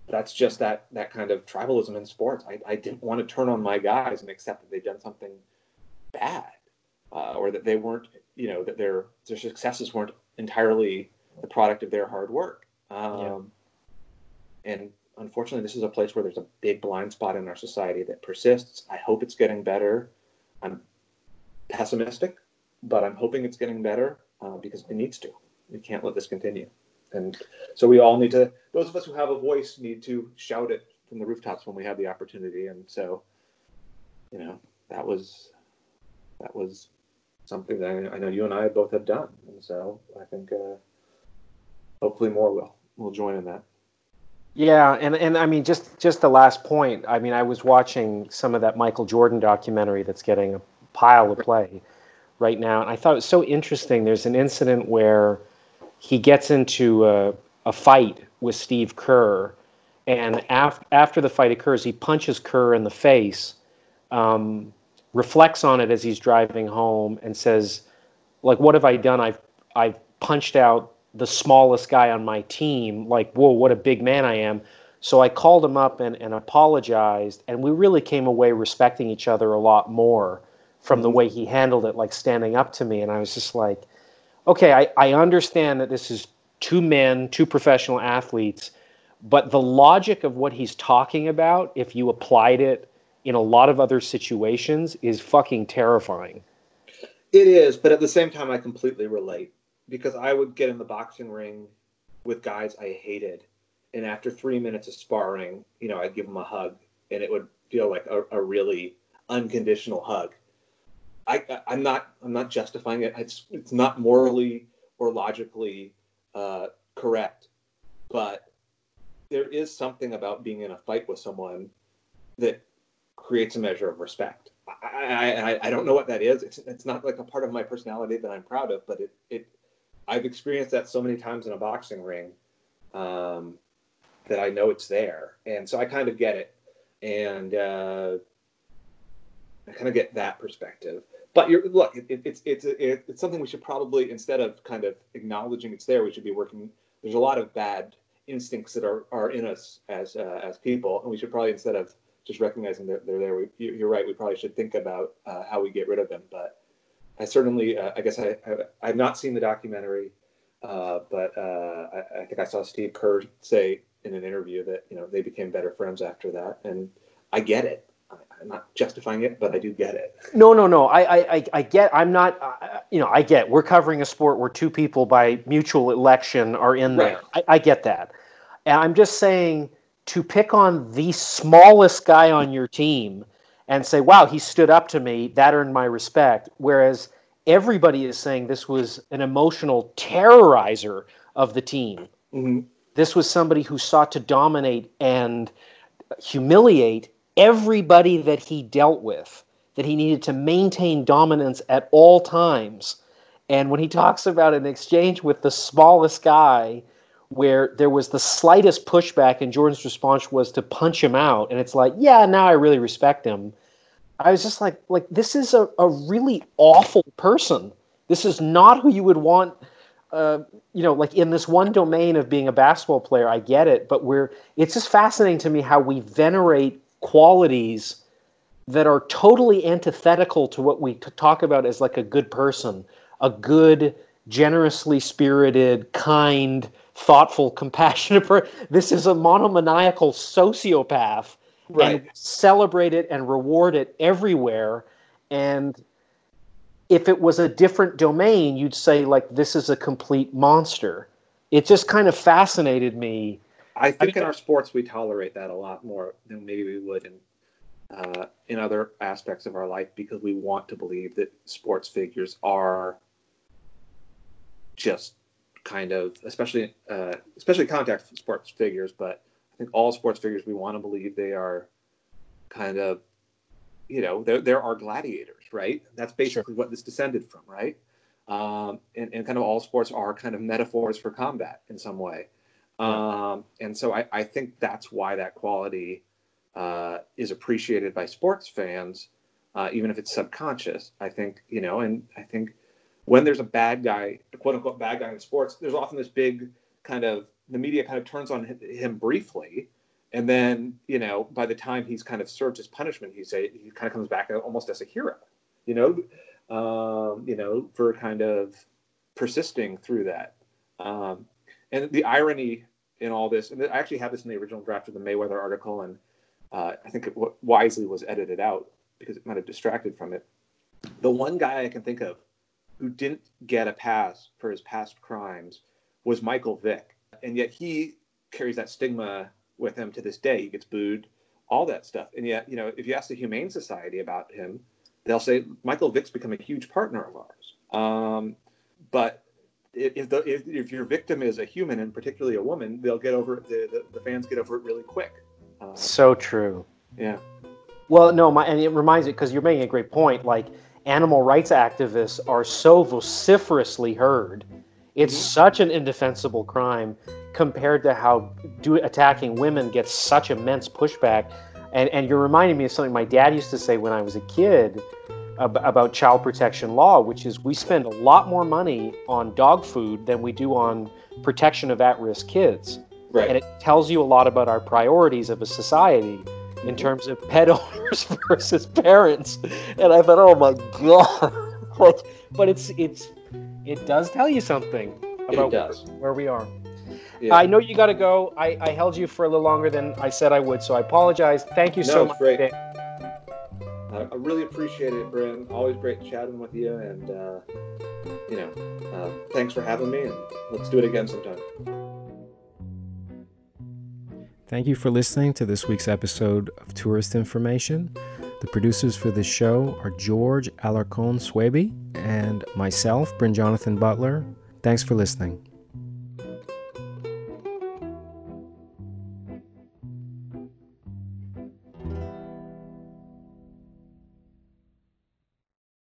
that's just that that kind of tribalism in sports. I, I didn't want to turn on my guys and accept that they'd done something bad, uh, or that they weren't, you know, that their their successes weren't entirely the product of their hard work. Um, yeah. And unfortunately, this is a place where there's a big blind spot in our society that persists. I hope it's getting better. I'm pessimistic, but I'm hoping it's getting better uh, because it needs to. We can't let this continue. And so we all need to, those of us who have a voice need to shout it from the rooftops when we have the opportunity. And so, you know, that was, that was something that I, know you and I both have done. And so I think uh, hopefully more will, will join in that. Yeah, and, and I mean just just the last point. I mean, I was watching some of that Michael Jordan documentary that's getting a pile of play right now, and I thought it was so interesting. There's an incident where he gets into a, a fight with Steve Kerr, and af- after the fight occurs, he punches Kerr in the face, um, reflects on it as he's driving home, and says, "Like, what have I done? I've I've punched out the smallest guy on my team. Like, whoa, what a big man I am." So I called him up and, and apologized, and we really came away respecting each other a lot more from the mm-hmm. way he handled it, like standing up to me. And I was just like, okay, I, I understand that this is two men, two professional athletes, but the logic of what he's talking about, if you applied it in a lot of other situations, is fucking terrifying. It is, but at the same time, I completely relate because I would get in the boxing ring with guys I hated, and after three minutes of sparring, you know, I'd give them a hug, and it would feel like a, a really unconditional hug. I, I'm not I'm not justifying it. It's it's not morally or logically uh, correct, but there is something about being in a fight with someone that creates a measure of respect. I, I, I don't know what that is. It's, it's not like a part of my personality that I'm proud of, but it, it I've experienced that so many times in a boxing ring um, that I know it's there, and so I kind of get it, and uh, I kind of get that perspective but you're look it, it's it's it, it's something we should probably instead of kind of acknowledging it's there we should be working there's a lot of bad instincts that are, are in us as uh, as people and we should probably instead of just recognizing that they're there we, you're right we probably should think about uh, how we get rid of them but i certainly uh, i guess I, I have not seen the documentary uh, but uh, I, I think i saw steve kerr say in an interview that you know they became better friends after that and i get it I'm not justifying it, but I do get it. No, no, no. I, I, I get. I'm not. Uh, you know, I get. We're covering a sport where two people by mutual election are in there. Right. I, I get that, and I'm just saying to pick on the smallest guy on your team and say, "Wow, he stood up to me. That earned my respect." Whereas everybody is saying this was an emotional terrorizer of the team. Mm-hmm. This was somebody who sought to dominate and humiliate everybody that he dealt with, that he needed to maintain dominance at all times. And when he talks about an exchange with the smallest guy, where there was the slightest pushback, and Jordan's response was to punch him out, and it's like, yeah, now I really respect him. I was just like, like this is a, a really awful person. This is not who you would want. Uh, you know, like in this one domain of being a basketball player, I get it, but we're. It's just fascinating to me how we venerate qualities that are totally antithetical to what we talk about as like a good person, a good, generously spirited, kind, thoughtful, compassionate person. This is a monomaniacal sociopath. Right. And celebrate it and reward it everywhere. And if it was a different domain, you'd say, like, this is a complete monster. It just kind of fascinated me I think I in our sports we tolerate that a lot more than maybe we would in uh, in other aspects of our life because we want to believe that sports figures are just kind of, especially uh, especially contact sports figures, but I think all sports figures we want to believe they are kind of, you know, there there are our gladiators, right? That's basically sure. what this descended from, right? Um, and, and kind of all sports are kind of metaphors for combat in some way. Um, and so I, I, think that's why that quality uh, is appreciated by sports fans. uh, even if it's subconscious. I think you know, and I think when there's a bad guy, a quote unquote bad guy in sports, there's often this big kind of the media kind of turns on him briefly, and then you know by the time he's kind of served his punishment, he's a, he kind of comes back almost as a hero, you know, um, you know, for kind of persisting through that. Um, and the irony in all this, and I actually have this in the original draft of the Mayweather article, and uh, I think it wisely was edited out because it might have distracted from it. The one guy I can think of who didn't get a pass for his past crimes was Michael Vick, and yet he carries that stigma with him to this day. He gets booed, all that stuff, and yet you know if you ask the Humane Society about him, they'll say Michael Vick's become a huge partner of ours. Um, but if, the, if, if, your victim is a human and particularly a woman, they'll get over it. The, the, the fans get over it really quick. Uh, so true. Yeah. Well, no, my, and it reminds me because you're making a great point. Like animal rights activists are so vociferously heard. It's such an indefensible crime compared to how do, attacking women gets such immense pushback. And, and you're reminding me of something my dad used to say when I was a kid about child protection law, which is we spend a lot more money on dog food than we do on protection of at risk kids. Right. And it tells you a lot about our priorities of a society in terms of pet owners versus parents. And I thought, oh my God. like, but it's, it's, it does tell you something about where, where, we are. Yeah. I know you got to go. I, I held you for a little longer than I said I would, so I apologize. Thank you no, so much. Great. I really appreciate it, Bryn. Always great chatting with you, and uh, you know, uh, thanks for having me, and let's do it again sometime. Thank you for listening to this week's episode of Tourist Information. The producers for this show are George Alarcon Swaby and myself, Bryn Jonathan Butler. Thanks for listening.